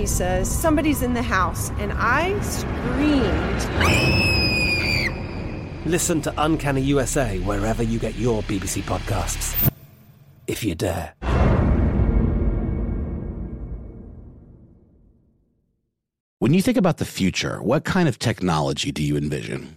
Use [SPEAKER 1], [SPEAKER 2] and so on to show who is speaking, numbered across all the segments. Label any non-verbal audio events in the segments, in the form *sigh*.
[SPEAKER 1] He says, Somebody's in the house. And I screamed.
[SPEAKER 2] Listen to Uncanny USA wherever you get your BBC podcasts, if you dare.
[SPEAKER 3] When you think about the future, what kind of technology do you envision?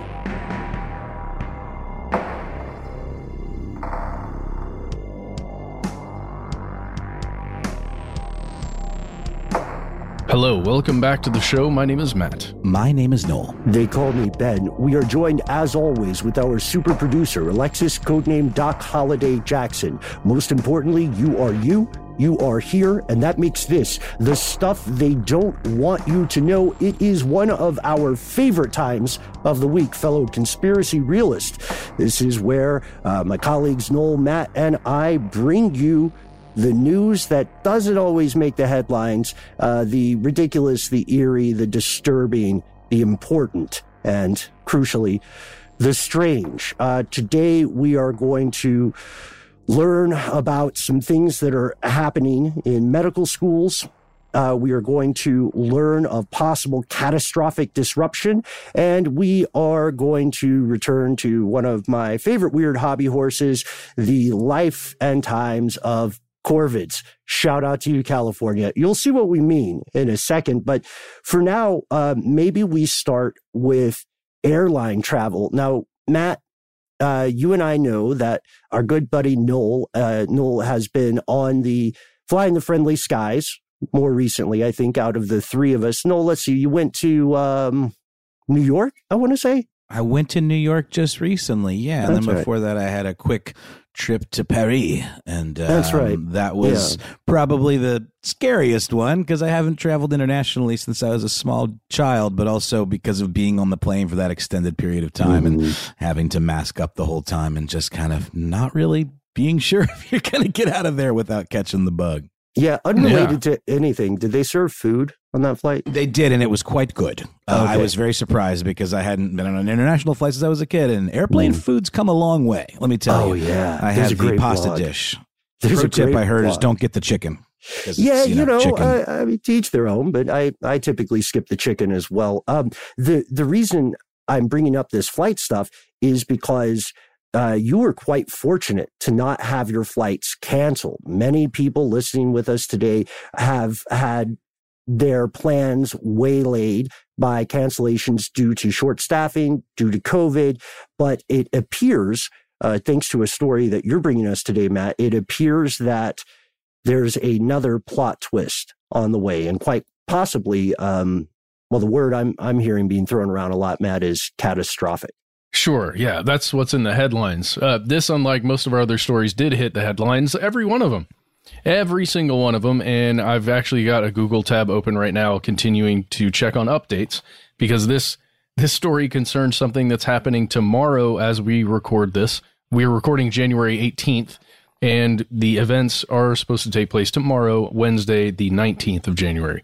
[SPEAKER 4] Hello, welcome back to the show. My name is Matt.
[SPEAKER 3] My name is Noel.
[SPEAKER 5] They call me Ben. We are joined, as always, with our super producer, Alexis, codename Doc Holiday Jackson. Most importantly, you are you. You are here, and that makes this the stuff they don't want you to know. It is one of our favorite times of the week, fellow conspiracy realist. This is where uh, my colleagues Noel, Matt, and I bring you the news that doesn't always make the headlines, uh, the ridiculous, the eerie, the disturbing, the important, and crucially, the strange. Uh, today, we are going to learn about some things that are happening in medical schools. Uh, we are going to learn of possible catastrophic disruption, and we are going to return to one of my favorite weird hobby horses, the life and times of Corvids. Shout out to you, California. You'll see what we mean in a second. But for now, uh, maybe we start with airline travel. Now, Matt, uh, you and I know that our good buddy Noel, uh, Noel has been on the Flying the Friendly Skies more recently, I think, out of the three of us. Noel, let's see, you went to um, New York, I want to say.
[SPEAKER 6] I went to New York just recently, yeah. And
[SPEAKER 5] That's
[SPEAKER 6] then
[SPEAKER 5] right.
[SPEAKER 6] before that, I had a quick trip to Paris, and um,
[SPEAKER 5] That's right.
[SPEAKER 6] That was probably the scariest one because I haven't traveled internationally since I was a small child, but also because of being on the plane for that extended period of time and
[SPEAKER 5] Mm-hmm.
[SPEAKER 6] having to mask up the whole time and just kind of not really being *laughs* sure if you're going to get out of there without catching the bug.
[SPEAKER 5] Yeah, unrelated to anything. Did they serve food on that flight?
[SPEAKER 6] They did, and it was quite good. Uh, I was very surprised because I hadn't been on an international flight since I was a kid, and airplane foods come a long way. Let me tell
[SPEAKER 5] Oh,
[SPEAKER 6] you.
[SPEAKER 5] Oh yeah.
[SPEAKER 6] I
[SPEAKER 5] There's
[SPEAKER 6] had
[SPEAKER 5] a
[SPEAKER 6] the pasta
[SPEAKER 5] blog.
[SPEAKER 6] dish.
[SPEAKER 5] There's
[SPEAKER 6] Pro
[SPEAKER 5] a
[SPEAKER 6] tip I heard is don't get the chicken.
[SPEAKER 5] Yeah, you know,
[SPEAKER 6] chicken.
[SPEAKER 5] I, I mean, to each their own, but I, I typically skip the chicken as well. Um, the the reason I'm bringing up this flight stuff is because uh, you were quite fortunate to not have your flights canceled. Many people listening with us today have had their plans waylaid by cancellations due to short staffing, due to COVID. But it appears, uh, thanks to a story that you're bringing us today, Matt, it appears that there's another plot twist on the way and quite possibly, um, well, the word I'm, I'm hearing being thrown around a lot, Matt, is catastrophic.
[SPEAKER 4] Sure. Yeah. That's what's in the headlines. Uh, this, unlike most of our other stories, did hit the headlines, every one of them. Every single one of them. And I've actually got a Google tab open right now, continuing to check on updates because this, this story concerns something that's happening tomorrow as we record this. We're recording January 18th, and the events are supposed to take place tomorrow, Wednesday, the 19th of January.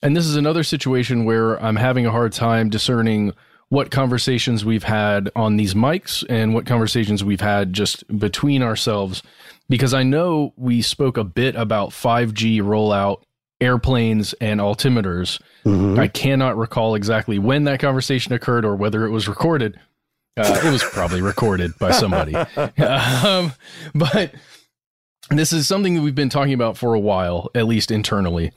[SPEAKER 4] And this is another situation where I'm having a hard time discerning what conversations we've had on these mics and what conversations we've had just between ourselves because I know we spoke a bit about 5G rollout, airplanes, and altimeters. Mm-hmm. I cannot recall exactly when that conversation occurred or whether it was recorded. Uh, it was probably recorded by somebody. *laughs* um, but this is something that we've been talking about for a while, at least internally.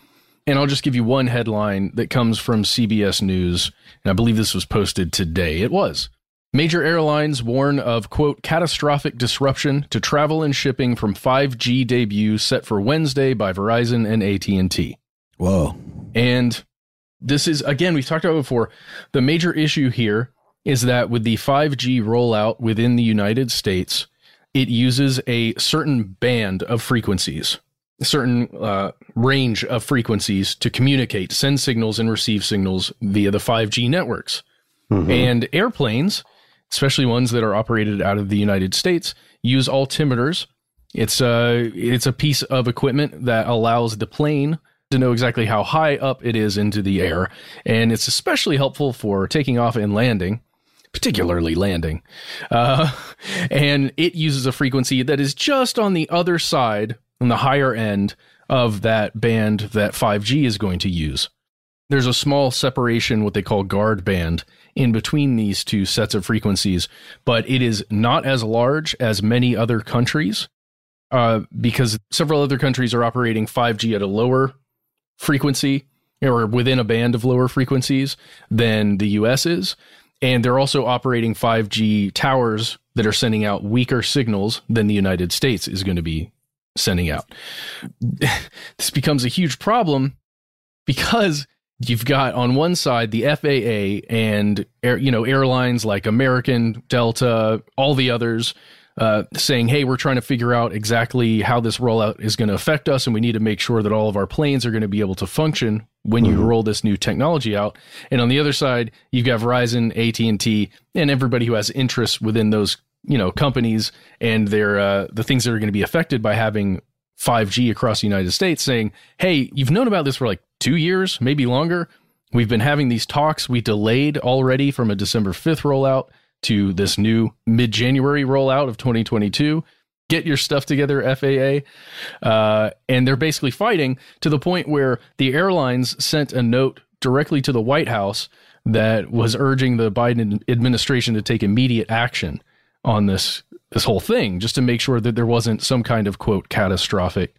[SPEAKER 4] And I'll just give you one headline that comes from CBS News. And I believe this was posted today. It was. Major airlines warn of, quote, catastrophic disruption to travel and shipping from 5G debut set for Wednesday by Verizon and AT&T.
[SPEAKER 6] Whoa.
[SPEAKER 4] And this is, again, we've talked about before. The major issue here is that with the 5G rollout within the United States, it uses a certain band of frequencies certain uh, range of frequencies to communicate, send signals, and receive signals via the 5G networks. Mm-hmm. And airplanes, especially ones that are operated out of the United States, use altimeters. It's a uh, it's a piece of equipment that allows the plane to know exactly how high up it is into the air, and it's especially helpful for taking off and landing particularly landing. Uh, *laughs* and it uses a frequency that is just on the other side on the higher end of that band that 5G is going to use. There's a small separation, what they call guard band, in between these two sets of frequencies, but it is not as large as many other countries uh, because several other countries are operating 5G at a lower frequency or within a band of lower frequencies than the US is. And they're also operating 5G towers that are sending out weaker signals than the United States is going to be sending out. *laughs* this becomes a huge problem because you've got on one side the FAA and air, you know airlines like American, Delta, all the others uh, saying, "Hey, we're trying to figure out exactly how this rollout is going to affect us, and we need to make sure that all of our planes are going to be able to function when you mm-hmm. roll this new technology out." And on the other side, you've got Verizon, AT and T, and everybody who has interests within those you know companies and their uh, the things that are going to be affected by having 5G across the United States saying, "Hey, you've known about this for like 2 years, maybe longer. We've been having these talks. We delayed already from a December 5th rollout to this new mid-January rollout of 2022. Get your stuff together, FAA." Uh, and they're basically fighting to the point where the airlines sent a note directly to the White House that was urging the Biden administration to take immediate action on this this whole thing just to make sure that there wasn't some kind of quote catastrophic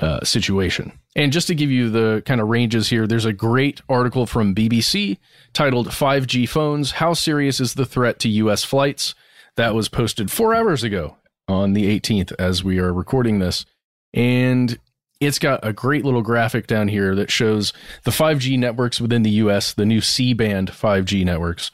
[SPEAKER 4] uh, situation. And just to give you the kind of ranges here, there's a great article from BBC titled 5G Phones How Serious is the Threat to US Flights? That was posted four hours ago on the 18th as we are recording this. And it's got a great little graphic down here that shows the 5G networks within the US, the new C band 5G networks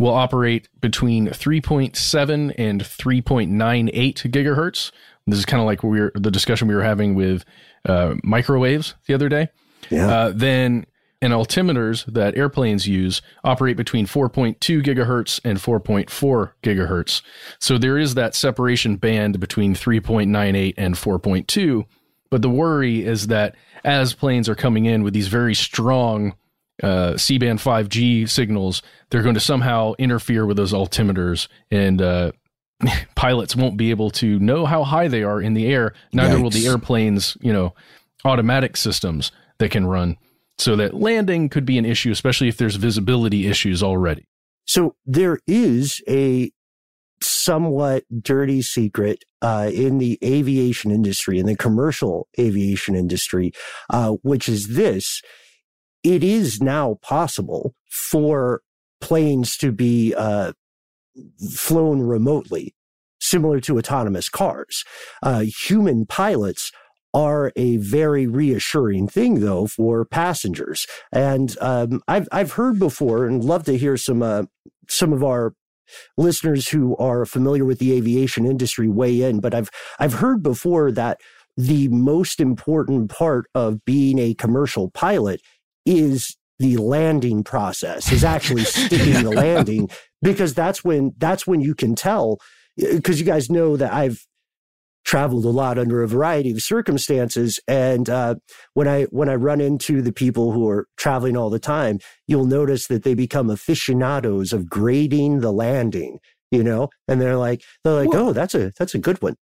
[SPEAKER 4] will operate between 3.7 and 3.98 gigahertz. This is kind of like we are the discussion we were having with uh, microwaves the other day.
[SPEAKER 5] Yeah.
[SPEAKER 4] Uh, then and altimeters that airplanes use operate between 4.2 gigahertz and 4.4 gigahertz. So there is that separation band between 3.98 and 4.2. But the worry is that as planes are coming in with these very strong uh, C-band 5G signals, they're going to somehow interfere with those altimeters, and uh, *laughs* pilots won't be able to know how high they are in the air. Neither Yikes. will the airplanes, you know, automatic systems that can run. So that landing could be an issue, especially if there's visibility issues already.
[SPEAKER 5] So there is a somewhat dirty secret uh, in the aviation industry, in the commercial aviation industry, uh, which is this it is now possible for planes to be uh, flown remotely, similar to autonomous cars. Uh, human pilots are a very reassuring thing, though, for passengers. And um, I've I've heard before, and love to hear some uh, some of our listeners who are familiar with the aviation industry weigh in. But I've I've heard before that the most important part of being a commercial pilot is the landing process is actually *laughs* sticking the landing because that's when that's when you can tell because you guys know that I've traveled a lot under a variety of circumstances and uh, when i when i run into the people who are traveling all the time you'll notice that they become aficionados of grading the landing you know? And they're like they're like oh that's a that's a good one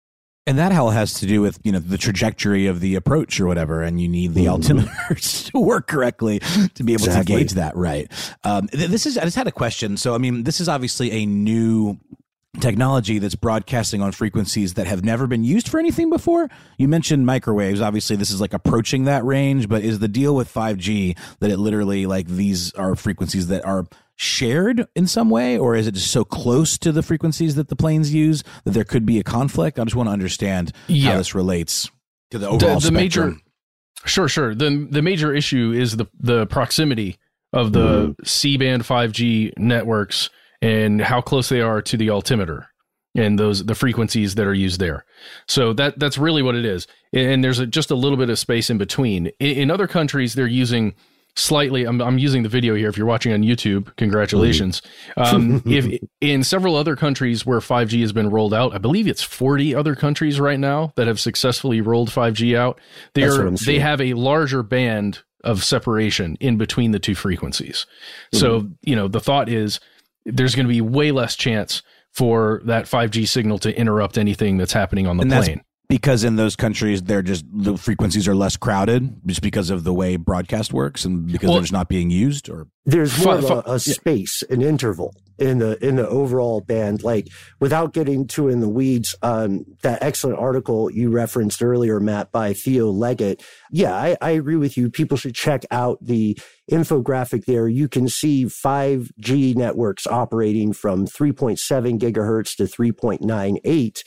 [SPEAKER 6] And that all has to do with you know the trajectory of the approach or whatever, and you need the altimeters *laughs* to work correctly to be able
[SPEAKER 5] Exactly.
[SPEAKER 6] to gauge that right. Um, th- this is I just had a question. So I mean, this is obviously a new technology that's broadcasting on frequencies that have never been used for anything before. You mentioned microwaves. Obviously, this is like approaching that range, but is the deal with 5G that it literally like these are frequencies that are shared in some way, or is it just so close to the frequencies that the planes use that there could be a conflict? I just want to understand
[SPEAKER 4] Yeah.
[SPEAKER 6] how this relates to the overall
[SPEAKER 4] the major. Sure, sure. The the major issue is the the proximity of the C band 5G networks and how close they are to the altimeter and those the frequencies that are used there. So that that's really what it is. And there's a, just a little bit of space in between. In, in other countries, they're using slightly. I'm I'm using the video here. If you're watching on YouTube, congratulations. Um, *laughs* if in several other countries where 5G has been rolled out, I believe it's 40 other countries right now that have successfully rolled 5G out. They
[SPEAKER 5] That's
[SPEAKER 4] are they have a larger band of separation in between the two frequencies. So you know the thought is there's going to be way less chance for that 5G signal to interrupt anything that's happening on the
[SPEAKER 6] And
[SPEAKER 4] plane.
[SPEAKER 6] Because in those countries they're just the frequencies are less crowded just because of the way broadcast works and because
[SPEAKER 4] Well-
[SPEAKER 6] they're just not being used or
[SPEAKER 5] there's more of
[SPEAKER 4] Fu-
[SPEAKER 5] a,
[SPEAKER 4] fu-
[SPEAKER 5] a space, an interval in the in the overall band. Like without getting too in the weeds, um, that excellent article you referenced earlier, Matt, by Theo Leggett. Yeah, I, I agree with you. People should check out the infographic there. You can see 5G networks operating from 3.7 gigahertz to 3.98,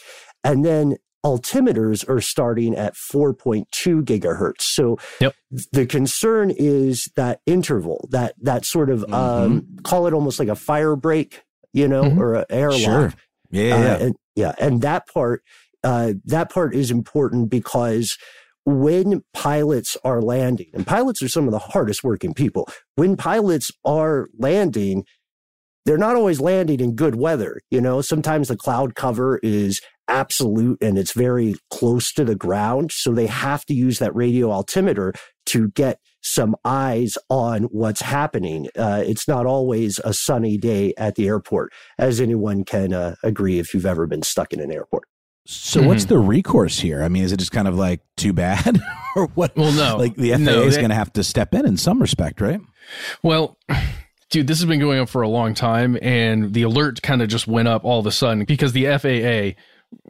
[SPEAKER 5] and then altimeters are starting at 4.2 gigahertz. So
[SPEAKER 4] Yep.
[SPEAKER 5] the concern is that interval, that that sort of um, call it almost like a fire break, you know,
[SPEAKER 4] Mhm.
[SPEAKER 5] or an airlock.
[SPEAKER 6] Sure. yeah, yeah,
[SPEAKER 5] Uh,
[SPEAKER 6] yeah.
[SPEAKER 5] and, yeah, and that part, uh, that part is important because when pilots are landing, and pilots are some of the hardest working people, when pilots are landing, they're not always landing in good weather. You know, sometimes the cloud cover is absolute and it's very close to the ground. So they have to use that radio altimeter to get some eyes on what's happening. Uh, it's not always a sunny day at the airport, as anyone can uh, agree if you've ever been stuck in an airport.
[SPEAKER 6] So what's the recourse here? I mean, is it just kind of like too bad, *laughs* or what?
[SPEAKER 4] Well, no.
[SPEAKER 6] like the FAA
[SPEAKER 4] No,
[SPEAKER 6] is going to have to step in in some respect, right?
[SPEAKER 4] Well, dude, this has been going on for a long time, and the alert kind of just went up all of a sudden because the FAA,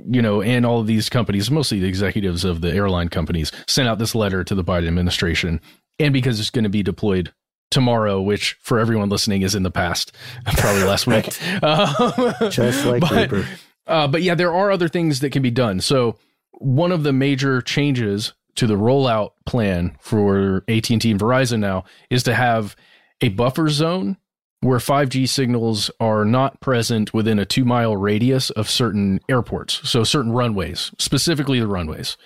[SPEAKER 4] you know, and all of these companies, mostly the executives of the airline companies, sent out this letter to the Biden administration, and because it's going to be deployed tomorrow, which for everyone listening is in the past, *laughs* probably last week. *laughs* *laughs* Um,
[SPEAKER 5] Just like
[SPEAKER 4] but, uh, but yeah, there are other things that can be done. So one of the major changes to the rollout plan for AT&T and Verizon now is to have a buffer zone where 5G signals are not present within a 2 mile radius of certain airports. So certain runways, specifically the runways.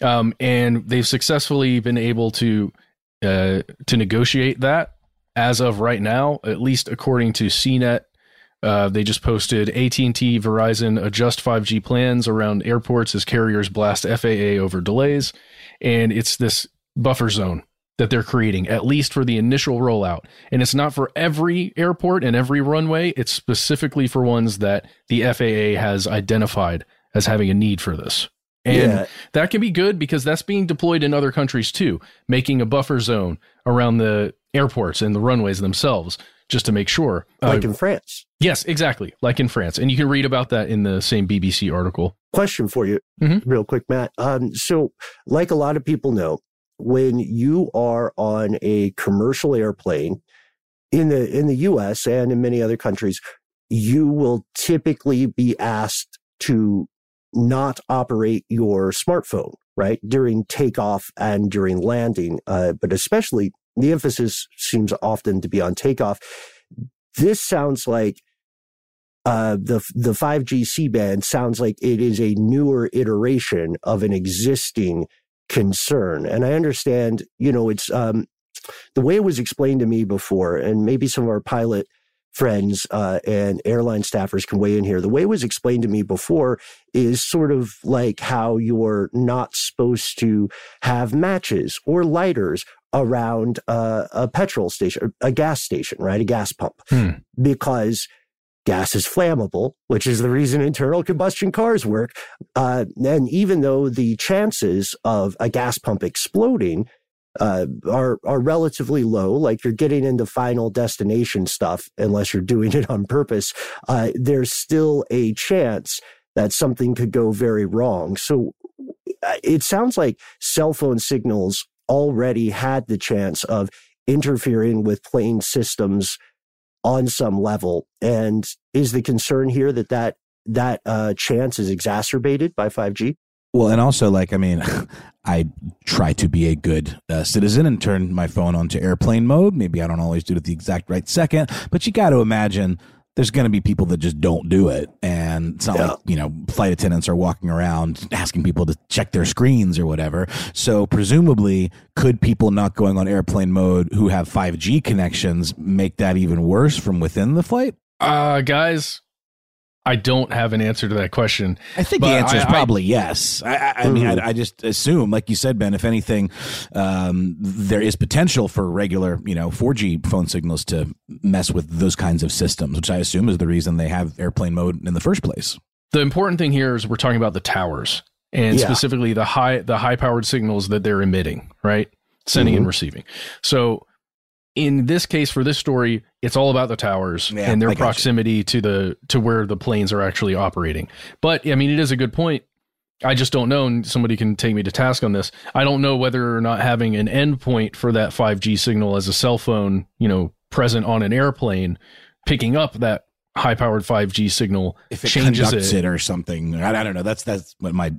[SPEAKER 4] Um, and they've successfully been able to uh, to negotiate that as of right now, at least according to CNET. Uh, they just posted AT&T, Verizon adjust 5G plans around airports as carriers blast FAA over delays, and it's this buffer zone that they're creating at least for the initial rollout. And it's not for every airport and every runway; it's specifically for ones that the FAA has identified as having a need for this. And
[SPEAKER 5] Yeah.
[SPEAKER 4] that can be good because that's being deployed in other countries too, making a buffer zone around the airports and the runways themselves just to make sure. Uh,
[SPEAKER 5] Like in France.
[SPEAKER 4] yes, exactly. Like in France. And you can read about that in the same BBC article.
[SPEAKER 5] Question for you,
[SPEAKER 4] Mhm.
[SPEAKER 5] real quick, Matt. Um, so, like a lot of people know, when you are on a commercial airplane in the in the US and in many other countries, you will typically be asked to not operate your smartphone, right? During takeoff and during landing. Uh, but especially the emphasis seems often to be on takeoff. This sounds like uh, the the 5G C band sounds like it is a newer iteration of an existing concern. And I understand, you know, it's um, the way it was explained to me before, and maybe some of our pilot friends uh, and airline staffers can weigh in here. The way it was explained to me before is sort of like how you're not supposed to have matches or lighters around uh, a petrol station, a gas station, right? A gas pump,
[SPEAKER 4] Hmm.
[SPEAKER 5] because gas is flammable, which is the reason internal combustion cars work. Uh, and even though the chances of a gas pump exploding uh, are are relatively low, like you're getting into final destination stuff, unless you're doing it on purpose, uh, there's still a chance that something could go very wrong. So uh, it sounds like cell phone signals already had the chance of interfering with plane systems on some level. And is the concern here that that that uh, chance is exacerbated by 5G?
[SPEAKER 6] Well, and also, like, I mean, *laughs* I try to be a good uh, citizen and turn my phone onto airplane mode. Maybe I don't always do it at the exact right second, but you got to imagine there's going to be people that just don't do it. And it's not
[SPEAKER 5] Yeah.
[SPEAKER 6] like, you know, flight attendants are walking around asking people to check their screens or whatever. So presumably, could people not going on airplane mode who have 5G connections make that even worse from within the flight?
[SPEAKER 4] Uh, guys, I don't have an answer to that question.
[SPEAKER 6] I think the answer is
[SPEAKER 4] I- I-
[SPEAKER 6] probably yes. I, I, mean. I, I just assume, like you said, Ben. If anything, um, there is potential for regular, you know, 4G phone signals to mess with those kinds of systems, which I assume is the reason they have airplane mode in the first place.
[SPEAKER 4] The important thing here is we're talking about the towers and
[SPEAKER 5] Yeah.
[SPEAKER 4] specifically the high the high powered signals that they're emitting, right? Sending and receiving. So in this case for this story, it's all about the towers
[SPEAKER 6] Yeah,
[SPEAKER 4] and their
[SPEAKER 6] I
[SPEAKER 4] proximity to the to where the planes are actually operating. But I mean it is a good point. I just don't know, and somebody can take me to task on this. I don't know whether or not having an endpoint for that 5G signal as a cell phone, you know, present on an airplane, picking up that high powered 5G signal
[SPEAKER 6] If it
[SPEAKER 4] changes
[SPEAKER 6] conducts
[SPEAKER 4] it.
[SPEAKER 6] it. or something, I, I don't know. That's that's what my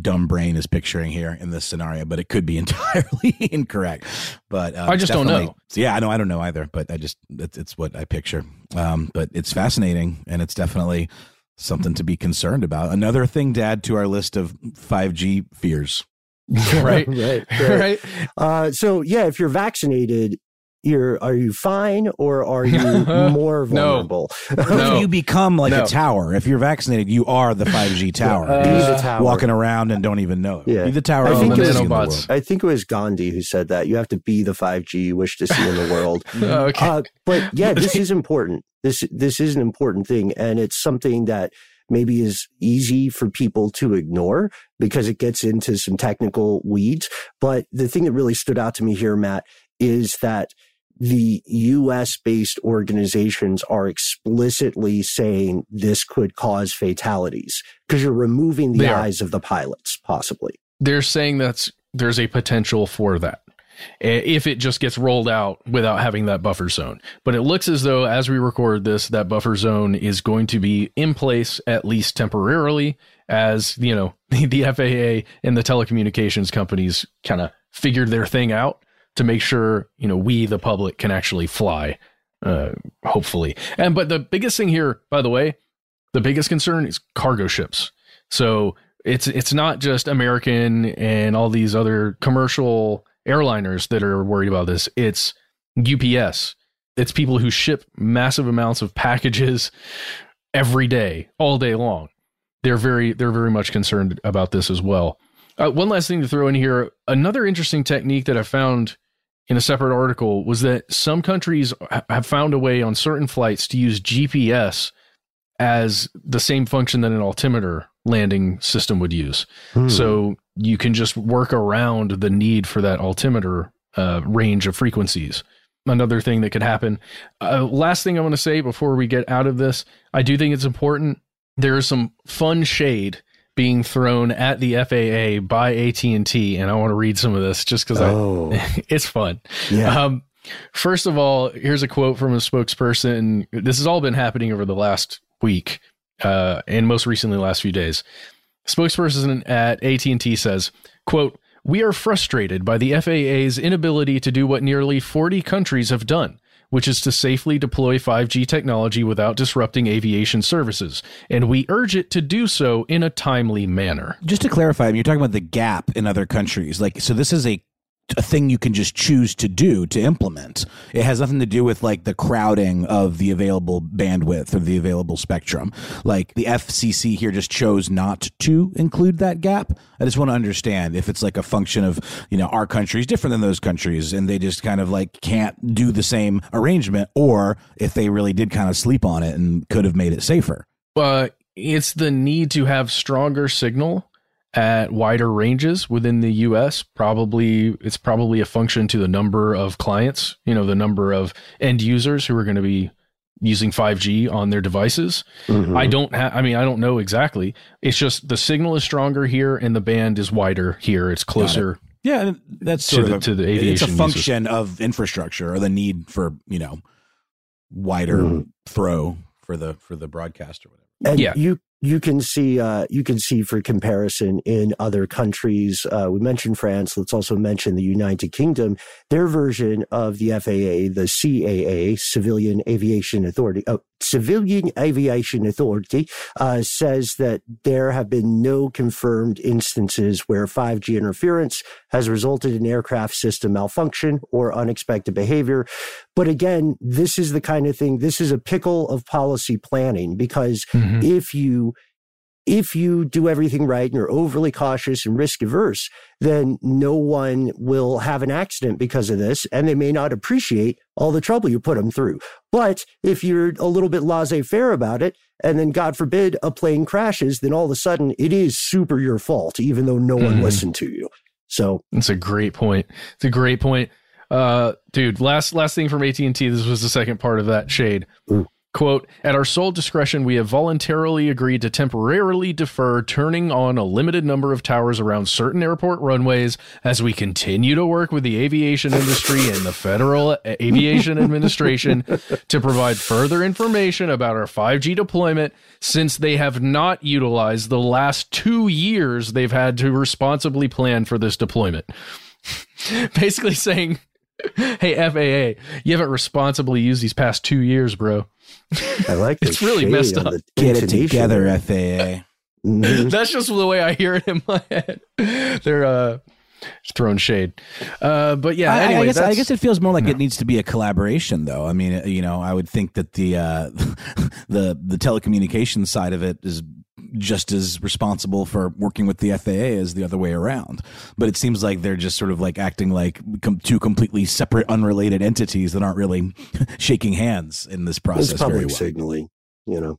[SPEAKER 6] dumb brain is picturing here in this scenario, but it could be *laughs* entirely incorrect. But um,
[SPEAKER 4] I just don't
[SPEAKER 6] definitely-
[SPEAKER 4] know.
[SPEAKER 6] Yeah, I know. I don't know either, but I just it's, it's what I picture. Um, but it's fascinating, and it's definitely something to be concerned about. Another thing to add to our list of 5G fears. *laughs*
[SPEAKER 4] right?
[SPEAKER 5] right, right. *laughs*
[SPEAKER 4] right?
[SPEAKER 5] Uh, so yeah, if you're vaccinated, you're are you fine or are you *laughs* more vulnerable? *laughs*
[SPEAKER 4] No.
[SPEAKER 6] You become like
[SPEAKER 4] No.
[SPEAKER 6] a tower. If you're vaccinated, you are the 5G tower.
[SPEAKER 4] Uh,
[SPEAKER 5] Be the tower.
[SPEAKER 6] walking around and don't even know it.
[SPEAKER 5] Yeah.
[SPEAKER 6] Be the tower.
[SPEAKER 5] I think
[SPEAKER 4] the
[SPEAKER 5] it was-
[SPEAKER 6] the
[SPEAKER 5] I think it was Gandhi who said that you have to be the 5G you wish to see in the world. *laughs*
[SPEAKER 4] okay.
[SPEAKER 5] Uh, but yeah, this is important. This this is an important thing, and it's something that maybe is easy for people to ignore because it gets into some technical weeds. But the thing that really stood out to me here, Matt, is that the US based organizations are explicitly saying this could cause fatalities because you're removing the
[SPEAKER 4] They are.
[SPEAKER 5] eyes of the pilots, possibly.
[SPEAKER 4] They're saying that there's a potential for that if it just gets rolled out without having that buffer zone. But it looks as though, as we record this, that buffer zone is going to be in place at least temporarily, as you know, *laughs* the FAA and the telecommunications companies kind of figured their thing out to make sure you know we, the public, can actually fly. Uh, hopefully, and but the biggest thing here, by the way, the biggest concern is cargo ships. So it's it's not just American and all these other commercial airliners that are worried about this. It's UPS. It's people who ship massive amounts of packages every day, all day long. They're very they're very much concerned about this as well. Uh, one last thing to throw in here: another interesting technique that I found in a separate article was that some countries have found a way on certain flights to use GPS as the same function that an altimeter landing system would use.
[SPEAKER 5] Hmm.
[SPEAKER 4] So you can just work around the need for that altimeter uh, range of frequencies. Another thing that could happen. Uh, last thing I want to say before we get out of this, I do think it's important. There is some fun shade being thrown at the FAA by AT&T and I want to read some of this just cuz
[SPEAKER 5] Oh. *laughs*
[SPEAKER 4] It's fun.
[SPEAKER 5] Yeah.
[SPEAKER 4] Um first of all, here's a quote from a spokesperson. This has all been happening over the last week uh and most recently the last few days. Spokesperson at AT&T says, quote, "We are frustrated by the FAA's inability to do what nearly 40 countries have done." Which is to safely deploy 5G technology without disrupting aviation services, and we urge it to do so in a timely manner.
[SPEAKER 6] Just to clarify, I mean, you're talking about the gap in other countries. Like, so this is a a thing you can just choose to do to implement. It has nothing to do with like the crowding of the available bandwidth or the available spectrum. Like the FCC here just chose not to include that gap. I just want to understand if it's like a function of, you know, our country is different than those countries and they just kind of like can't do the same arrangement or if they really did kind of sleep on it and could have made it safer.
[SPEAKER 4] uh, it's the need to have stronger signal at wider ranges within the US. Probably it's probably a function to the number of clients, you know, the number of end users who are going to be using 5G on their devices.
[SPEAKER 5] Mhm.
[SPEAKER 4] I don't have I mean, I don't know exactly. It's just the signal is stronger here and the band is wider here. It's closer.
[SPEAKER 6] Yeah, and that's
[SPEAKER 4] To
[SPEAKER 6] sort
[SPEAKER 4] the-
[SPEAKER 6] of a,
[SPEAKER 4] to the
[SPEAKER 6] It's
[SPEAKER 4] aviation
[SPEAKER 6] a
[SPEAKER 4] users.
[SPEAKER 6] function of infrastructure or the need for you know wider
[SPEAKER 5] Mhm.
[SPEAKER 6] throw for the for the broadcast or whatever.
[SPEAKER 5] And
[SPEAKER 4] Yeah.
[SPEAKER 5] you you can see uh, you can see for comparison in other countries. Uh, we mentioned France. Let's also mention the United Kingdom. Their version of the FAA, the CAA, Civilian Aviation Authority, uh, Civilian Aviation Authority, uh, says that there have been no confirmed instances where 5G interference has resulted in aircraft system malfunction or unexpected behavior. But again, this is the kind of thing. This is a pickle of policy planning because
[SPEAKER 4] Mhm.
[SPEAKER 5] if you if you do everything right and you're overly cautious and risk averse, then no one will have an accident because of this, and they may not appreciate all the trouble you put them through. But if you're a little bit laissez-faire about it, and then God forbid a plane crashes, then all of a sudden it is super your fault, even though no one
[SPEAKER 4] Mhm.
[SPEAKER 5] listened to you. So
[SPEAKER 4] It's a great point. It's a great point. Uh, dude, last last thing from AT&T, this was the second part of that shade.
[SPEAKER 5] Ooh.
[SPEAKER 4] Quote, at our sole discretion, we have voluntarily agreed to temporarily defer turning on a limited number of towers around certain airport runways as we continue to work with the aviation industry and the Federal Aviation Administration to provide further information about our 5G deployment since they have not utilized the last two years they've had to responsibly plan for this deployment. *laughs* Basically saying, hey, FAA, you haven't responsibly used these past two years, bro.
[SPEAKER 5] I like *laughs* the
[SPEAKER 4] It's really messed up.
[SPEAKER 6] Get it together,
[SPEAKER 5] there.
[SPEAKER 6] FAA.
[SPEAKER 5] Mhm. *laughs*
[SPEAKER 4] That's just the way I hear it in my head. *laughs* They're uh, throwing shade. Uh, but yeah,
[SPEAKER 6] I- I, guess I guess it feels more like
[SPEAKER 4] no.
[SPEAKER 6] it needs to be a collaboration, though. I mean, you know, I would think that the uh, the the telecommunications side of it is just as responsible for working with the FAA as the other way around. But it seems like they're just sort of like acting like com- two completely separate, unrelated entities that aren't really *laughs* shaking hands in this process
[SPEAKER 5] It's
[SPEAKER 6] very
[SPEAKER 5] public
[SPEAKER 6] well.
[SPEAKER 5] signaling, you know.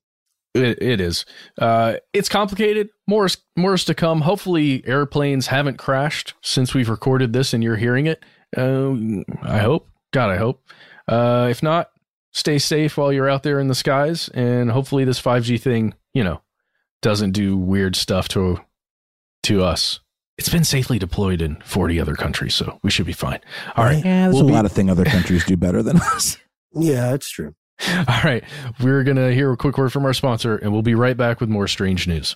[SPEAKER 4] It, it is. Uh, it's complicated. More is, more is to come. Hopefully, airplanes haven't crashed since we've recorded this and you're hearing it. Um, I hope. God, I hope. Uh, if not, stay safe while you're out there in the skies, and hopefully, this 5G thing, you know, doesn't do weird stuff to to us. It's been safely deployed in 40 other countries, so we should be fine. All right.
[SPEAKER 6] Yeah, there's
[SPEAKER 4] We'll
[SPEAKER 6] a
[SPEAKER 4] be-
[SPEAKER 6] lot of thing other countries do better than us. *laughs*
[SPEAKER 5] Yeah, that's true.
[SPEAKER 4] All right. We're going to hear a quick word from our sponsor, and we'll be right back with more strange news.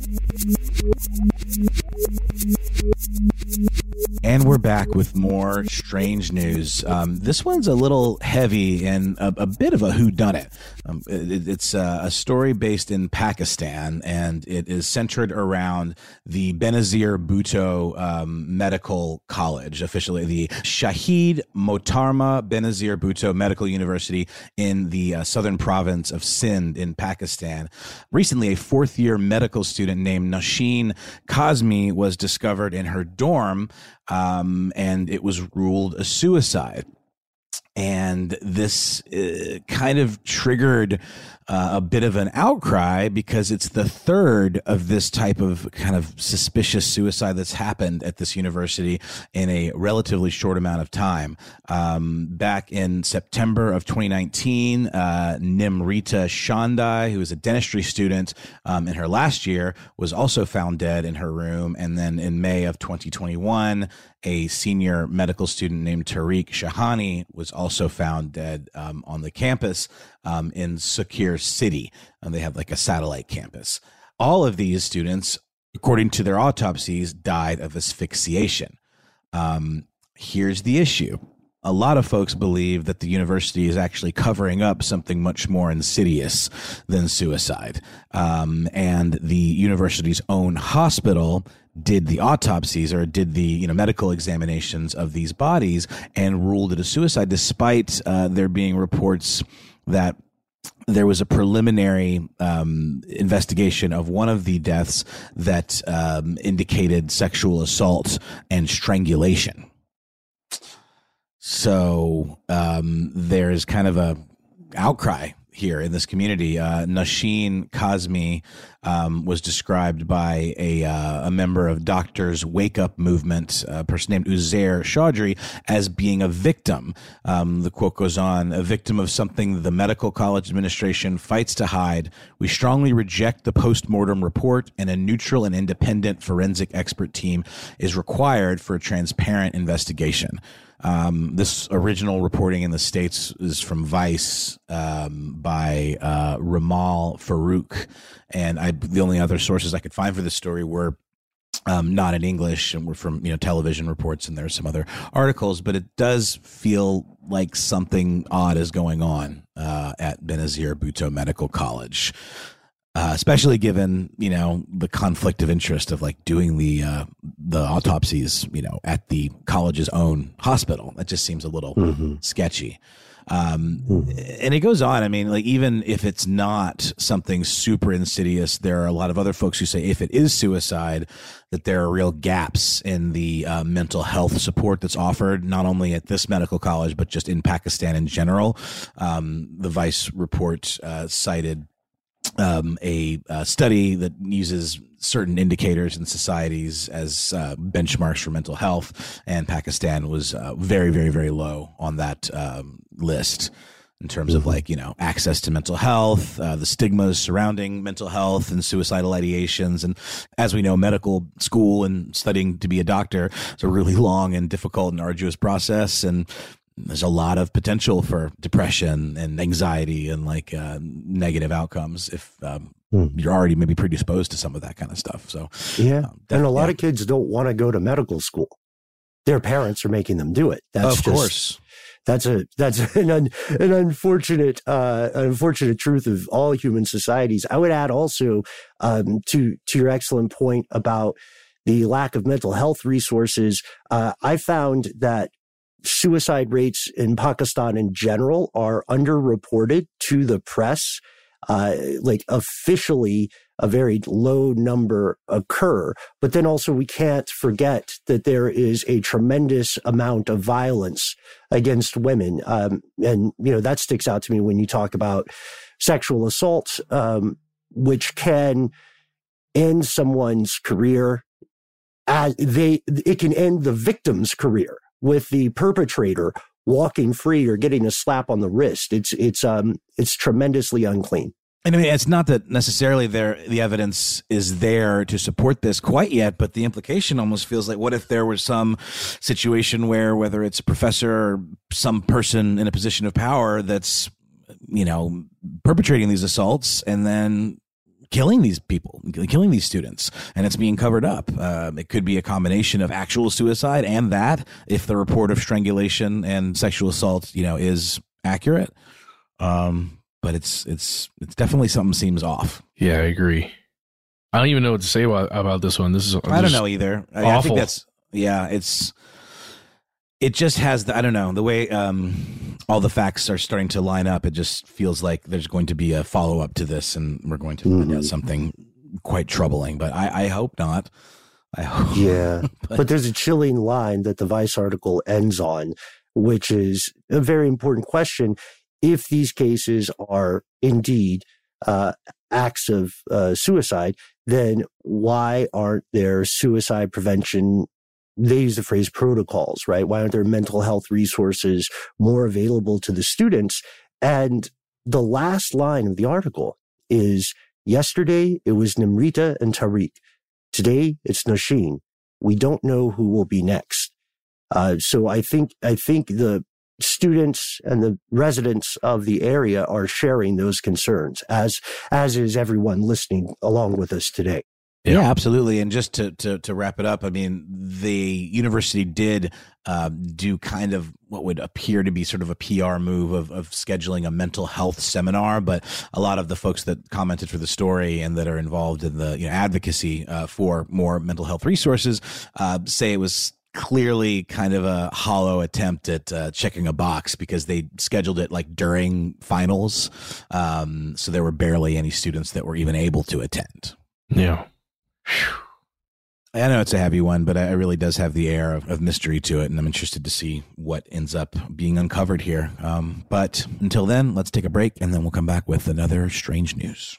[SPEAKER 7] Thank you.
[SPEAKER 6] And we're back with more strange news. Um, this one's a little heavy and a, a bit of a whodunit. Um, it, it's a, a, story based in Pakistan, and it is centered around the Benazir Bhutto um, Medical College, officially the Shahid Mohtarma Benazir Bhutto Medical University in the uh, southern province of Sindh in Pakistan. Recently, a fourth year medical student named Nosheen Kazmi was discovered in her dorm, um, and it was ruled a suicide. And this uh, kind of triggered uh, a bit of an outcry because it's the third of this type of kind of suspicious suicide that's happened at this university in a relatively short amount of time. Um, back in September of 2019, uh, Nimrita Shandai, who was a dentistry student um, in her last year, was also found dead in her room. And then in May of 2021, a senior medical student named Tariq Shahani was also found dead um, on the campus um, in Sukkur City. And they have like a satellite campus. All of these students, according to their autopsies, died of asphyxiation. Um, here's the issue. A lot of folks believe that the university is actually covering up something much more insidious than suicide. Um, and the university's own hospital did the autopsies or did the you know medical examinations of these bodies and ruled it a suicide, despite uh, there being reports that there was a preliminary um, investigation of one of the deaths that um, indicated sexual assault and strangulation. So um, there's kind of a outcry here in this community. Uh, Nosheen Kazmi um, was described by a, uh, a member of Doctors Wake Up Movement, a person named Uzair Chaudhry, as being a victim. Um, the quote goes on a victim of something the medical college administration fights to hide. We strongly reject the post mortem report, and a neutral and independent forensic expert team is required for a transparent investigation. Um, this original reporting in the States is from Vice um, by uh, Ramal Farouk. And I, the only other sources I could find for this story were um, not in English and were from you know television reports and there's some other articles, but it does feel like something odd is going on uh, at Benazir Bhutto Medical College uh, especially given you know the conflict of interest of like doing the uh, the autopsies you know at the college's own hospital. That just seems a little mm-hmm. sketchy. Um, and it goes on. I mean, like even if it's not something super insidious, there are a lot of other folks who say if it is suicide, that there are real gaps in the uh, mental health support that's offered, not only at this medical college but just in Pakistan in general. Um, the Vice report uh, cited um, a, a, study that uses certain indicators in societies as uh, benchmarks for mental health, and Pakistan was uh, very, very, very low on that um, list in terms of like you know access to mental health, uh, the stigmas surrounding mental health and suicidal ideations, and as we know, medical school and studying to be a doctor is a really *laughs* long and difficult and arduous process, and there's a lot of potential for depression and anxiety and like uh, negative outcomes if um, mm. you're already maybe predisposed to some of that kind of stuff. So
[SPEAKER 5] yeah, um, and a lot yeah. of kids don't want to go to medical school. Their parents are making them do it.
[SPEAKER 6] That's of just, course.
[SPEAKER 5] That's a that's *laughs* an un, an unfortunate uh, unfortunate truth of all human societies. I would add also um, to to your excellent point about the lack of mental health resources. Uh, I found that suicide rates in Pakistan in general are underreported to the press. Uh, like officially, a very low number occur. But then also, we can't forget that there is a tremendous amount of violence against women. Um, and, you know, that sticks out to me when you talk about sexual assault, um, which can end someone's career. As they, it can end the victim's career with the perpetrator walking free or getting a slap on the wrist. It's it's um it's tremendously unclean.
[SPEAKER 6] And I mean, it's not that necessarily there the evidence is there to support this quite yet, but the implication almost feels like what if there was some situation where whether it's a professor or some person in a position of power that's you know perpetrating these assaults and then killing these people, killing these students, and it's being covered up. Uh, it could be a combination of actual suicide and that, if the report of strangulation and sexual assault, you know, is accurate. Um, but it's it's it's definitely something seems off.
[SPEAKER 4] Yeah, I agree. I don't even know what to say about, about this one. This is
[SPEAKER 6] I don't know either. I, I think that's yeah. It's it just has the I don't know the way um, all the facts are starting to line up. It just feels like there's going to be a follow up to this, and we're going to find mm-hmm. out something quite troubling. But I, I hope not. I hope.
[SPEAKER 5] Yeah, *laughs* but, but there's a chilling line that the Vice article ends on, which is a very important question. If these cases are indeed uh, acts of uh, suicide, then why aren't there suicide prevention they use the phrase protocols, right? Why aren't there mental health resources more available to the students? And the last line of the article is yesterday it was Nimrita and Tariq. Today it's Nasheen. We don't know who will be next. Uh, so I think, I think the students and the residents of the area are sharing those concerns as, as is everyone listening along with us today.
[SPEAKER 6] Yeah. yeah. absolutely. And just to, to, to wrap it up, I mean, the university did uh, do kind of what would appear to be sort of a PR move of, of scheduling a mental health seminar. But a lot of the folks that commented for the story and that are involved in the you know, advocacy uh, for more mental health resources uh, say it was clearly kind of a hollow attempt at uh, checking a box because they scheduled it like during finals. Um, so there were barely any students that were even able to attend.
[SPEAKER 4] Yeah.
[SPEAKER 6] I know it's a heavy one, but it really does have the air of, of, mystery to it, and I'm interested to see what ends up being uncovered here. Um, but until then, let's take a break, and then we'll come back with another strange news.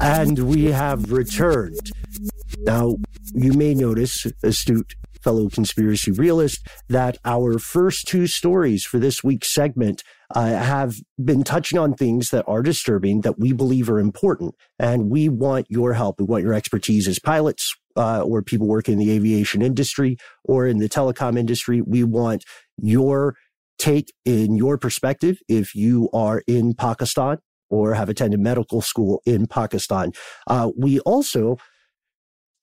[SPEAKER 5] And we have returned. Now, you may notice, astute fellow conspiracy realist, that our first two stories for this week's segment uh, have been touching on things that are disturbing that we believe are important. And we want your help. We want your expertise as pilots uh, or people working in the aviation industry or in the telecom industry. We want your take in your perspective if you are in Pakistan or have attended medical school in Pakistan. Uh, we also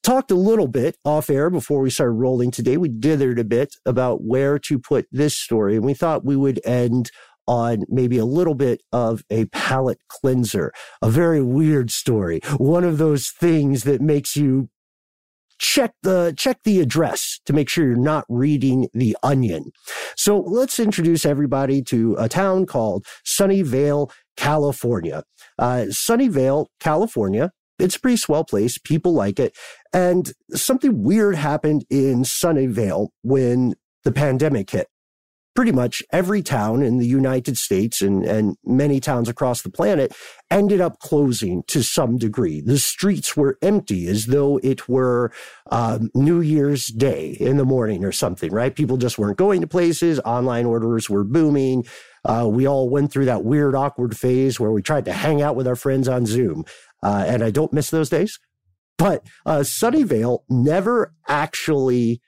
[SPEAKER 5] talked a little bit off air before we started rolling today. We dithered a bit about where to put this story, and we thought we would end on maybe a little bit of a palate cleanser, a very weird story, one of those things that makes you check the check the address to make sure you're not reading the onion. So let's introduce everybody to a town called Sunnyvale, California. Uh, Sunnyvale, California. It's a pretty swell place. People like it. And something weird happened in Sunnyvale when the pandemic hit pretty much every town in the United States and, and many towns across the planet ended up closing to some degree. The streets were empty as though it were um, New Year's Day in the morning or something, right? People just weren't going to places. Online orders were booming. Uh, we all went through that weird, awkward phase where we tried to hang out with our friends on Zoom. Uh, and I don't miss those days. But uh, Sunnyvale never actually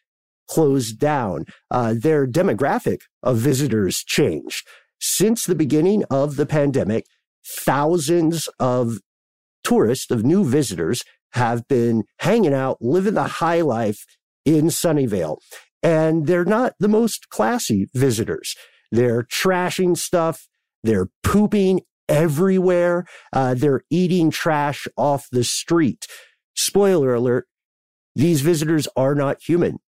[SPEAKER 5] closed down. Uh, their demographic of visitors changed. Since the beginning of the pandemic, thousands of tourists, of new visitors, have been hanging out, living the high life in Sunnyvale. And they're not the most classy visitors. They're trashing stuff. They're pooping everywhere. Uh, they're eating trash off the street. Spoiler alert. These visitors are not human.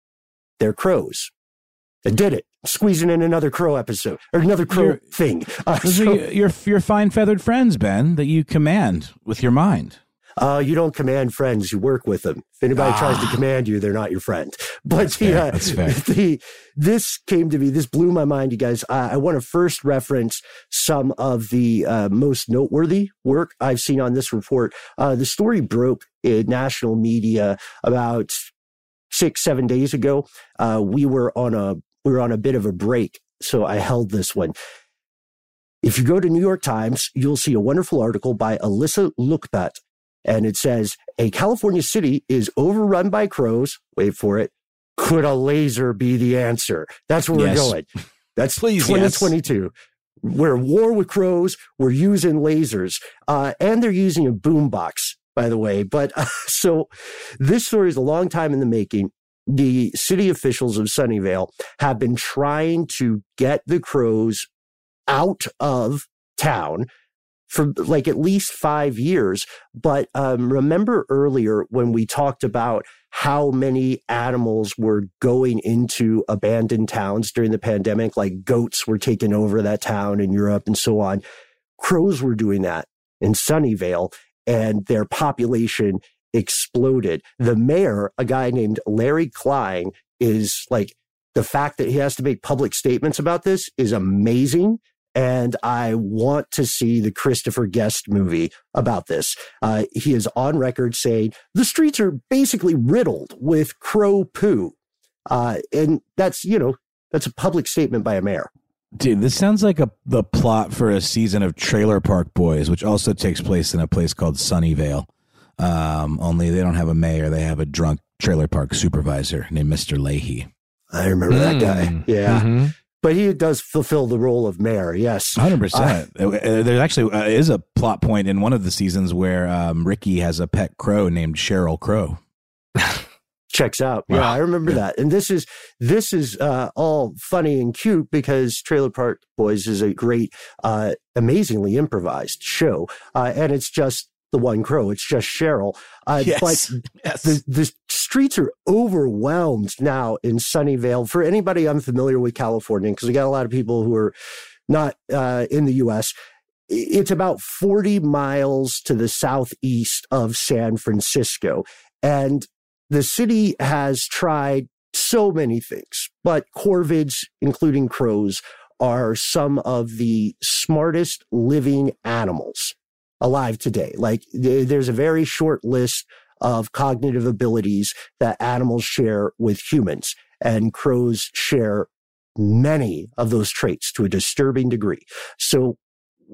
[SPEAKER 5] They're crows. I did it. Squeezing in another crow episode or another crow
[SPEAKER 6] You're-
[SPEAKER 5] thing. *laughs* Uh, so-
[SPEAKER 6] your, your fine feathered friends, Ben, that you command with your mind.
[SPEAKER 5] Uh, you don't command friends; you work with them. If anybody tries to command you, they're not your friend. *laughs* But the,
[SPEAKER 6] fair.
[SPEAKER 5] uh,
[SPEAKER 6] Ah. That's *laughs*
[SPEAKER 5] the this came to me. This blew my mind, you guys. Uh, I want to first reference some of the uh, most noteworthy work I've seen on this report. Uh, the story broke in national media about six, seven days ago. Uh, we were on a we were on a bit of a break, so I held this one. If you go to New York Times, you'll see a wonderful article by Alyssa Lukpat and it says a California city is overrun by crows. Wait for it. Could a laser be the answer? That's where
[SPEAKER 6] Yes.
[SPEAKER 5] we're going. That's *laughs*
[SPEAKER 6] Please, yes.
[SPEAKER 5] 2022. we're war with crows. We're using lasers, uh, and they're using a boombox, by the way. But uh, *laughs* so this story is a long time in the making. The city officials of Sunnyvale have been trying to get the crows out of town for like at least five years. But um, remember earlier when we talked about how many animals were going into abandoned towns during the pandemic, like goats were taking over that town in Europe and so on. Crows were doing that in Sunnyvale, and their population exploded. The mayor, a guy named Larry Klein, is like, the fact that he has to make public statements about this is amazing and I want to see the Christopher Guest movie about this. Uh, he is on record saying the streets are basically riddled with crow poo. Uh, and that's, you know, that's a public statement by a mayor.
[SPEAKER 6] Dude, this sounds like a the plot for a season of Trailer Park Boys, which also takes place in a place called Sunnyvale. Um, only they don't have a mayor; they have a drunk trailer park supervisor named Mister Lahey.
[SPEAKER 5] I remember mm. that guy. Yeah. Mm-hmm but he does fulfill the role of mayor. Yes,
[SPEAKER 6] hundred uh, percent. Uh, there actually uh, is a plot point in one of the seasons where um, Ricky has a pet crow named Cheryl Crow. *laughs*
[SPEAKER 5] Checks out. Wow. Yeah, I remember yeah. that. And this is this is uh, all funny and cute because Trailer Park Boys is a great, uh, amazingly improvised show, uh, and it's just the one crow. It's just Cheryl. Uh, yes. But yes. The, the streets are overwhelmed now in Sunnyvale. For anybody unfamiliar with California, because we got a lot of people who are not uh, in the U.S., it's about 40 miles to the southeast of San Francisco. And the city has tried so many things, but corvids, including crows, are some of the smartest living animals alive today. Like there's a very short list of cognitive abilities that animals share with humans and crows share many of those traits to a disturbing degree. So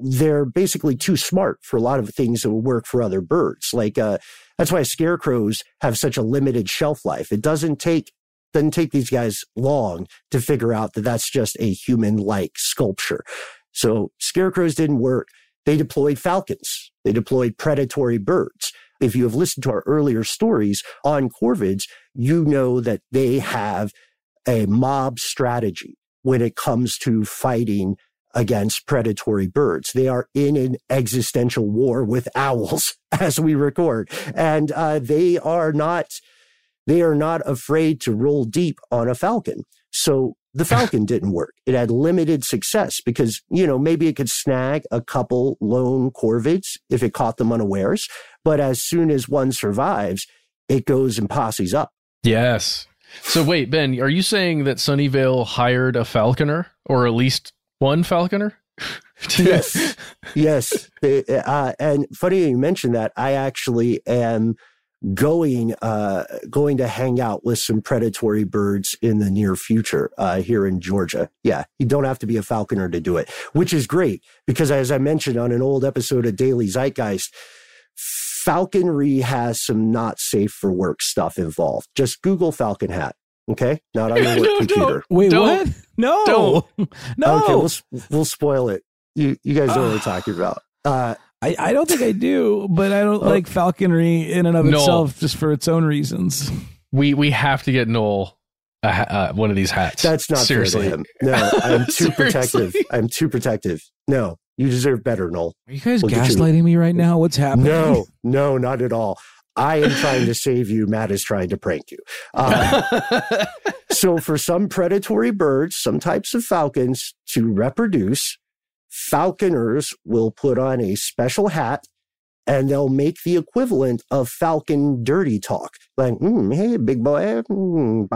[SPEAKER 5] they're basically too smart for a lot of things that will work for other birds. Like, uh, that's why scarecrows have such a limited shelf life. It doesn't take doesn't take these guys long to figure out that that's just a human like sculpture. So scarecrows didn't work. They deployed falcons. They deployed predatory birds. If you have listened to our earlier stories on corvids, you know that they have a mob strategy when it comes to fighting against predatory birds. They are in an existential war with *laughs* owls as we record. And uh, they are not, they are not afraid to roll deep on a falcon. So the *laughs* Falcon didn't work. It had limited success because, you know, maybe it could snag a couple lone corvids if it caught them unawares. But as soon as one survives, it goes and posses up.
[SPEAKER 4] Yes. So wait, Ben, are you saying that Sunnyvale hired a falconer or at least one falconer? *laughs*
[SPEAKER 5] yes. *laughs* Yes. Uh, and funny you mentioned that. I actually am going uh, going to hang out with some predatory birds in the near future uh, here in Georgia. Yeah, you don't have to be a falconer to do it, which is great because as I mentioned on an old episode of Daily Zeitgeist, falconry has some not safe for work stuff involved. Just Google falcon hat. Okay, not on *laughs* your work no, computer.
[SPEAKER 6] Wait, don't. what? No,
[SPEAKER 5] don't. *laughs* no. Okay, we'll we'll spoil it. You you guys know what we're talking about. Uh,
[SPEAKER 6] I, I don't think I do, but I don't oh. like falconry in and of Noel. itself just for its own reasons.
[SPEAKER 4] We we have to get Noel a, uh, one of these hats.
[SPEAKER 5] That's not seriously. Fair to him. No, I'm *laughs* too protective. I'm too protective. No, you deserve better, Noel.
[SPEAKER 6] Are you guys gaslighting me right now? What's happening?
[SPEAKER 5] No, no, not at all. I am trying to save you. Matt is trying to prank you. Um, *laughs* so, for some predatory birds, some types of falcons to reproduce, falconers will put on a special hat and they'll make the equivalent of falcon dirty talk like mm, hey big boy mm,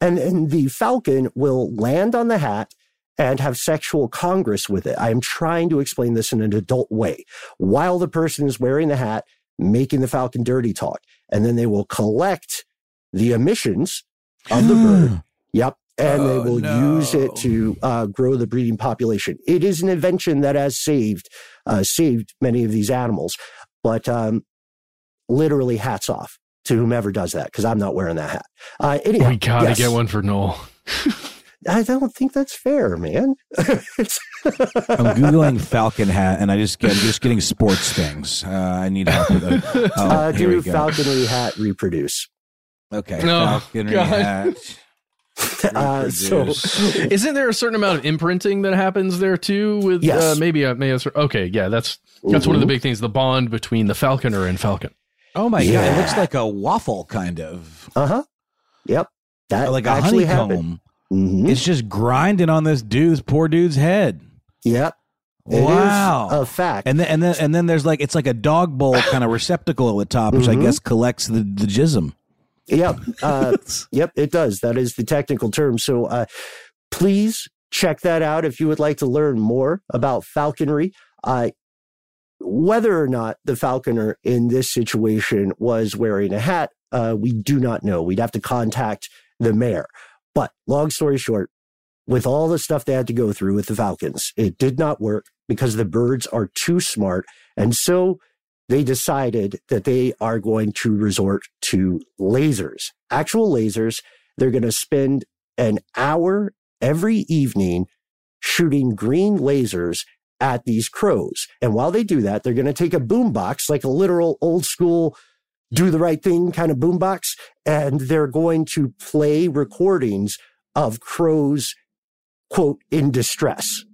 [SPEAKER 5] and, and the falcon will land on the hat and have sexual congress with it i am trying to explain this in an adult way while the person is wearing the hat making the falcon dirty talk and then they will collect the emissions of the bird *gasps* yep and oh, they will no. use it to uh, grow the breeding population. It is an invention that has saved uh, saved many of these animals, but um, literally hats off to whomever does that because I'm not wearing that hat. Uh, anyway,
[SPEAKER 4] we gotta yes. get one for Noel. *laughs*
[SPEAKER 5] I don't think that's fair, man. *laughs*
[SPEAKER 6] I'm googling Falcon hat, and I just get just getting sports things. Uh, I need help with it. *laughs* Oh,
[SPEAKER 5] uh, do
[SPEAKER 6] we go.
[SPEAKER 5] falconry hat reproduce.
[SPEAKER 6] Okay,
[SPEAKER 4] No,
[SPEAKER 6] falconry
[SPEAKER 4] God.
[SPEAKER 6] hat. *laughs*
[SPEAKER 5] Uh, so
[SPEAKER 4] Isn't there a certain amount of imprinting that happens there too? With
[SPEAKER 5] Yes.
[SPEAKER 4] uh, maybe uh, maybe that's okay. Yeah, that's that's one of the big things. The bond between the falconer and falcon.
[SPEAKER 6] oh my god, it looks like a waffle, kind of
[SPEAKER 5] uh huh. Yep. That
[SPEAKER 6] like a
[SPEAKER 5] actually
[SPEAKER 6] honeycomb.
[SPEAKER 5] happened. Mhm.
[SPEAKER 6] It's just grinding on this dude's poor dude's head.
[SPEAKER 5] Yep. It
[SPEAKER 6] Wow.
[SPEAKER 5] a fact.
[SPEAKER 6] And then and then and then there's like it's like a dog bowl *coughs* kind of receptacle at the top, which I
[SPEAKER 5] Mhm.
[SPEAKER 6] guess collects the the jism.
[SPEAKER 5] Yep. *laughs* Uh, yep, it does. That is the technical term. So uh, please check that out if you would like to learn more about falconry. Uh, whether or not the falconer in this situation was wearing a hat, uh, we do not know. We'd have to contact the mayor. But long story short, with all the stuff they had to go through with the falcons, it did not work because the birds are too smart. And so they decided that they are going to resort to lasers, actual lasers. They're going to spend an hour every evening shooting green lasers at these crows. And while they do that, they're going to take a boombox, like a literal old school do the right thing kind of boombox, and they're going to play recordings of crows, quote, in distress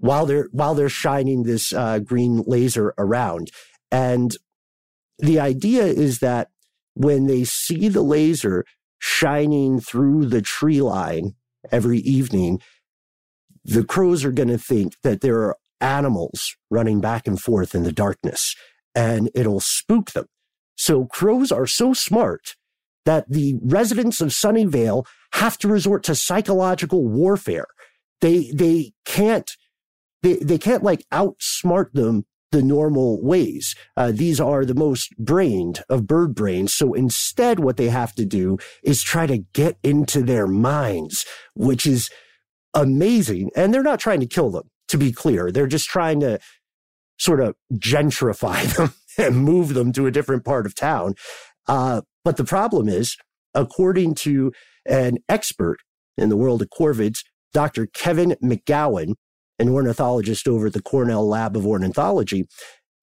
[SPEAKER 5] while they're while they're shining this uh, green laser around. And the idea is that when they see the laser shining through the tree line every evening, the crows are going to think that there are animals running back and forth in the darkness and it'll spook them. So crows are so smart that the residents of Sunnyvale have to resort to psychological warfare. They, they can't, they, they can't like outsmart them the normal ways. Uh, these are the most brained of bird brains. So instead, what they have to do is try to get into their minds, which is amazing. And they're not trying to kill them, to be clear. They're just trying to sort of gentrify *laughs* them *laughs* and move them to a different part of town. Uh, but the problem is, according to an expert in the world of corvids, Dr. Kevin McGowan, an ornithologist over at the Cornell Lab of Ornithology,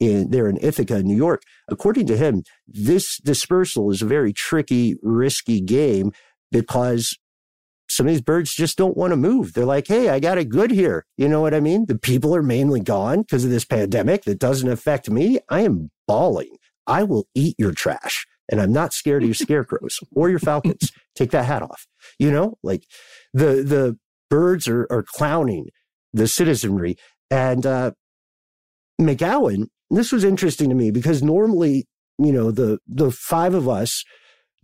[SPEAKER 5] in, there in Ithaca, New York. According to him, this dispersal is a very tricky, risky game because some of these birds just don't want to move. They're like, hey, I got it good here. You know what I mean? The people are mainly gone because of this pandemic that doesn't affect me. I am bawling. I will eat your trash. And I'm not scared of your *laughs* scarecrows or your falcons. Take that hat off. You know, like the the birds are, are clowning the citizenry. And uh, McGowan, this was interesting to me because normally, you know, the the five of us,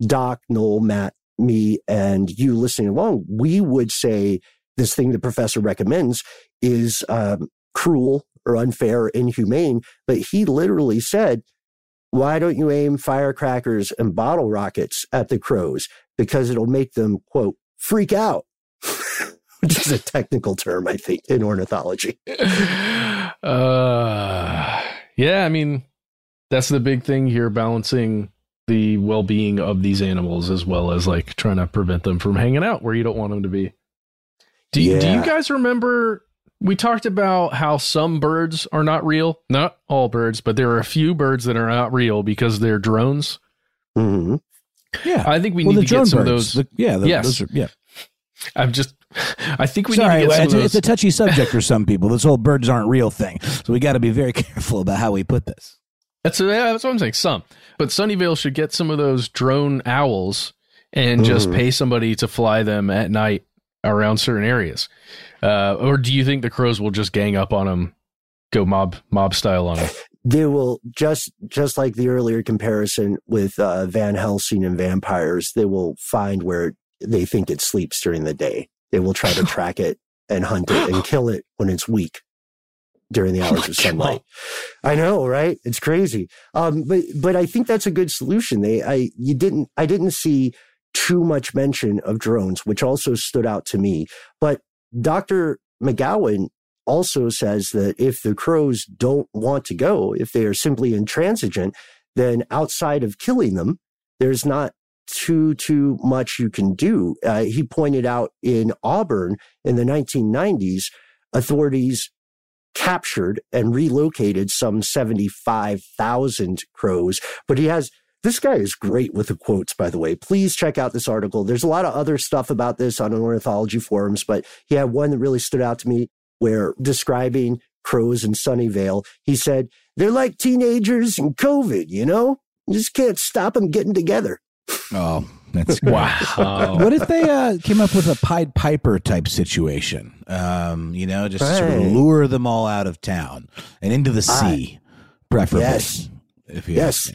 [SPEAKER 5] Doc, Noel, Matt, me, and you listening along, we would say this thing the professor recommends is um, cruel or unfair, inhumane. But he literally said, why don't you aim firecrackers and bottle rockets at the crows? Because it'll make them, quote, freak out, *laughs* which is a technical term, I think, in ornithology. *laughs*
[SPEAKER 4] Uh, yeah, I mean, that's the big thing here, balancing the well-being of these animals as well as like trying to prevent them from hanging out where you don't want them to be. Do you, do you guys remember we talked about how some birds are not real? Not all birds, but there are a few birds that are not real because they're drones.
[SPEAKER 5] hmm
[SPEAKER 6] Yeah,
[SPEAKER 4] I think we
[SPEAKER 6] well,
[SPEAKER 4] need to get some
[SPEAKER 6] birds.
[SPEAKER 4] of those.
[SPEAKER 6] The- yeah, the,
[SPEAKER 4] Yes.
[SPEAKER 6] those are, yeah.
[SPEAKER 4] I'm just *laughs* I think we
[SPEAKER 6] Sorry,
[SPEAKER 4] need to get some
[SPEAKER 6] it's,
[SPEAKER 4] of
[SPEAKER 6] it's a touchy subject for *laughs* some people. This whole birds aren't real thing, so we got to be very *laughs* careful about how we put this.
[SPEAKER 4] That's yeah, that's what I'm saying. Some, but Sunnyvale should get some of those drone owls and just
[SPEAKER 5] Mhm.
[SPEAKER 4] pay somebody to fly them at night around certain areas. Uh, or do you think the crows will just gang up on them, go mob mob style on them?
[SPEAKER 5] They will just just like the earlier comparison with uh, Van Helsing and vampires. They will find where they think it sleeps during the day. They will try to *laughs* track it and hunt it and kill it when it's weak during the hours of sunlight. I know, right? It's crazy. Um, but but I think that's a good solution. They I you didn't I didn't see too much mention of drones, which also stood out to me. But Dr. McGowan also says that if the crows don't want to go, if they are simply intransigent, then outside of killing them, there's not too too much you can do. Uh, he pointed out in Auburn in the 1990s, authorities captured and relocated some 75,000 crows, but he has this guy is great with the quotes, by the way. Please check out this article. There's a lot of other stuff about this on ornithology forums, but he had one that really stood out to me where describing crows in Sunnyvale, he said, they're like teenagers and COVID, you know? You just can't stop them getting together.
[SPEAKER 6] Oh, that's
[SPEAKER 4] wow.
[SPEAKER 6] what if they uh, came up with a Pied Piper type situation? Um, you know, just sort of lure them all out of town and into the sea, preferably.
[SPEAKER 5] Yes.
[SPEAKER 6] If you
[SPEAKER 5] Yes.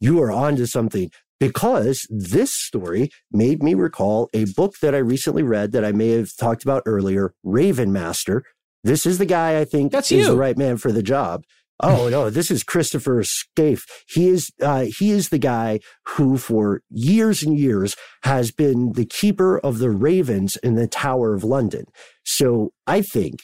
[SPEAKER 5] You are onto something because this story made me recall a book that I recently read that I may have talked about earlier, Raven Master. This is the guy I think
[SPEAKER 6] That's
[SPEAKER 5] is
[SPEAKER 6] you.
[SPEAKER 5] the right man for the job. Oh no, this is Christopher Skaife. He is uh, he is the guy who, for years and years, has been the keeper of the ravens in the Tower of London. So I think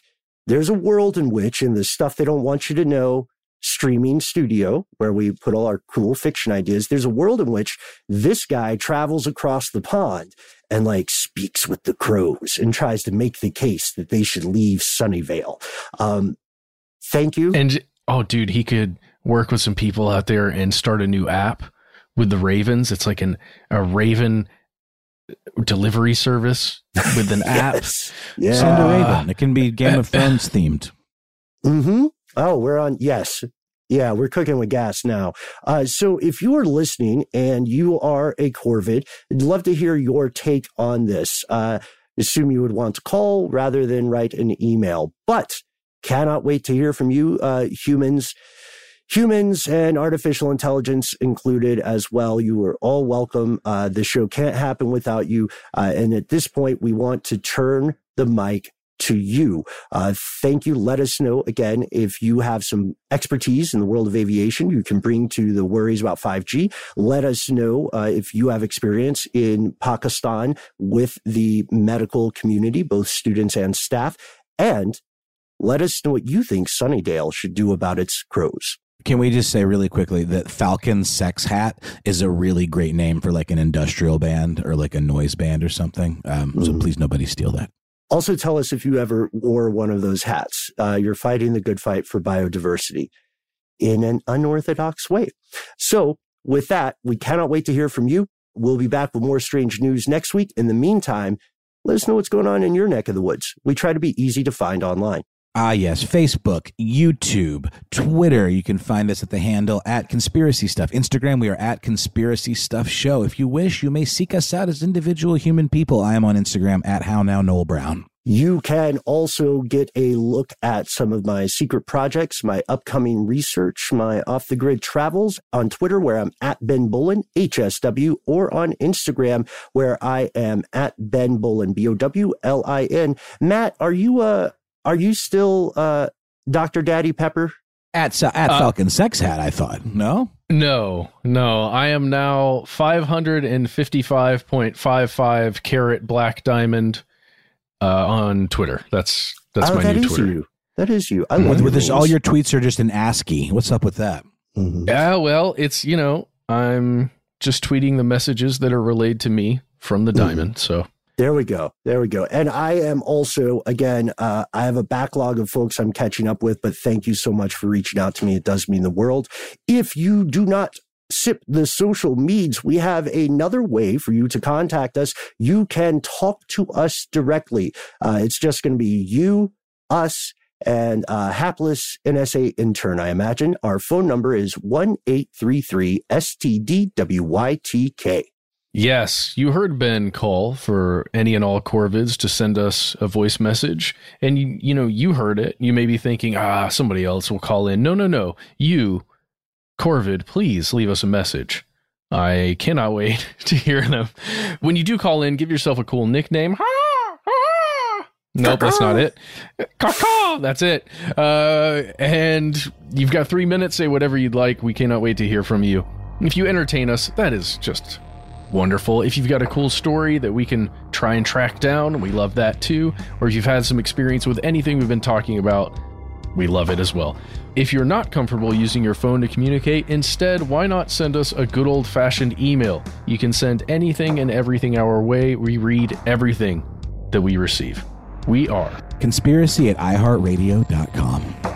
[SPEAKER 5] there's a world in which, in the stuff they don't want you to know, streaming studio where we put all our cool fiction ideas, there's a world in which this guy travels across the pond and like speaks with the crows and tries to make the case that they should leave Sunnyvale. Um, thank you.
[SPEAKER 4] And oh, dude, he could work with some people out there and start a new app with the Ravens. It's like an a Raven delivery service with an *laughs* app.
[SPEAKER 5] yes. Yeah.
[SPEAKER 6] Send a raven. It can be Game of *laughs* Thrones themed.
[SPEAKER 5] Mm-hmm. Oh, we're on. Yes. Yeah, we're cooking with gas now. Uh, so if you are listening and you are a Corvid, I'd love to hear your take on this. Uh, assume you would want to call rather than write an email, but cannot wait to hear from you, uh, humans, humans and artificial intelligence included as well. You are all welcome. Uh, the show can't happen without you. Uh, and at this point, we want to turn the mic to you. Uh, thank you. Let us know again if you have some expertise in the world of aviation you can bring to the worries about 5G. Let us know uh, if you have experience in Pakistan with the medical community, both students and staff. And let us know what you think Sunnydale should do about its crows.
[SPEAKER 6] Can we just say really quickly that Falcon Sex Hat is a really great name for like an industrial band or like a noise band or something? Um, So
[SPEAKER 5] Mhm.
[SPEAKER 6] please, nobody steal that.
[SPEAKER 5] Also, tell us if you ever wore one of those hats. Uh, you're fighting the good fight for biodiversity in an unorthodox way. So, with that, we cannot wait to hear from you. We'll be back with more strange news next week. In the meantime, let us know what's going on in your neck of the woods. We try to be easy to find online.
[SPEAKER 6] Ah, yes. Facebook, YouTube, Twitter. You can find us at the handle at Conspiracy Stuff. Instagram, we are at Conspiracy Stuff Show. If you wish, you may seek us out as individual human people. I am on Instagram at How Now Noel Brown.
[SPEAKER 5] You can also get a look at some of my secret projects, my upcoming research, my off the grid travels on Twitter, where I'm at Ben Bowlin, HSW, or on Instagram, where I am at Ben Bowlin, B O W L I N. Matt, are you, uh, are you still, uh, Dr. Daddy Pepper?
[SPEAKER 6] At, at
[SPEAKER 4] Uh,
[SPEAKER 6] Falcon Sex Hat, I thought. No?
[SPEAKER 4] No, no. I am now 555.55 carat black diamond uh, on Twitter. That's that's
[SPEAKER 5] oh,
[SPEAKER 4] my
[SPEAKER 5] that
[SPEAKER 4] new
[SPEAKER 5] is
[SPEAKER 4] Twitter.
[SPEAKER 5] you. That is you. I love
[SPEAKER 6] With,
[SPEAKER 5] your
[SPEAKER 6] with this, all your tweets are just in ASCII. What's up with that?
[SPEAKER 5] Mhm.
[SPEAKER 4] Yeah, well, it's you know, I'm just tweeting the messages that are relayed to me from the
[SPEAKER 5] Mhm.
[SPEAKER 4] diamond. So
[SPEAKER 5] There we go. There we go. And I am also, again, uh, I have a backlog of folks I'm catching up with, but thank you so much for reaching out to me. It does mean the world. If you do not sip the social meds, we have another way for you to contact us. You can talk to us directly. Uh, it's just going to be you, us, and uh, hapless NSA intern, I imagine. Our phone number is 1 833 STDWYTK.
[SPEAKER 4] Yes, you heard Ben call for any and all Corvids to send us a voice message, and you you know you heard it. You may be thinking, ah, somebody else will call in. No, no, no. You, Corvid, please leave us a message. I cannot wait *laughs* to hear them. When you do call in, give yourself a cool nickname. Nope, that's not it. That's it. Uh, and you've got three minutes. Say whatever you'd like. We cannot wait to hear from you. If you entertain us, that is just wonderful. If you've got a cool story that we can try and track down, we love that too. Or if you've had some experience with anything we've been talking about,
[SPEAKER 8] We love it as well. If you're not comfortable using your phone to communicate, instead, why not send us a good old fashioned email? You can send anything and everything our way. We read everything that we receive. We are
[SPEAKER 6] conspiracy at iHeartRadio.com.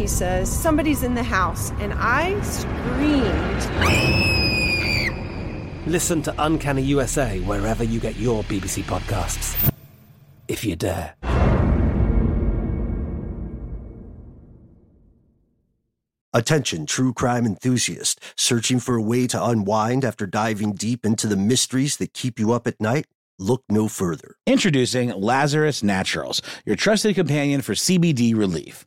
[SPEAKER 1] He says, Somebody's in the house, and I screamed.
[SPEAKER 2] Listen to Uncanny USA wherever you get your BBC podcasts, if you dare.
[SPEAKER 5] Attention, true crime enthusiast, searching for a way to unwind after diving deep into the mysteries that keep you up at night? Look no further.
[SPEAKER 6] Introducing Lazarus Naturals, your trusted companion for CBD relief.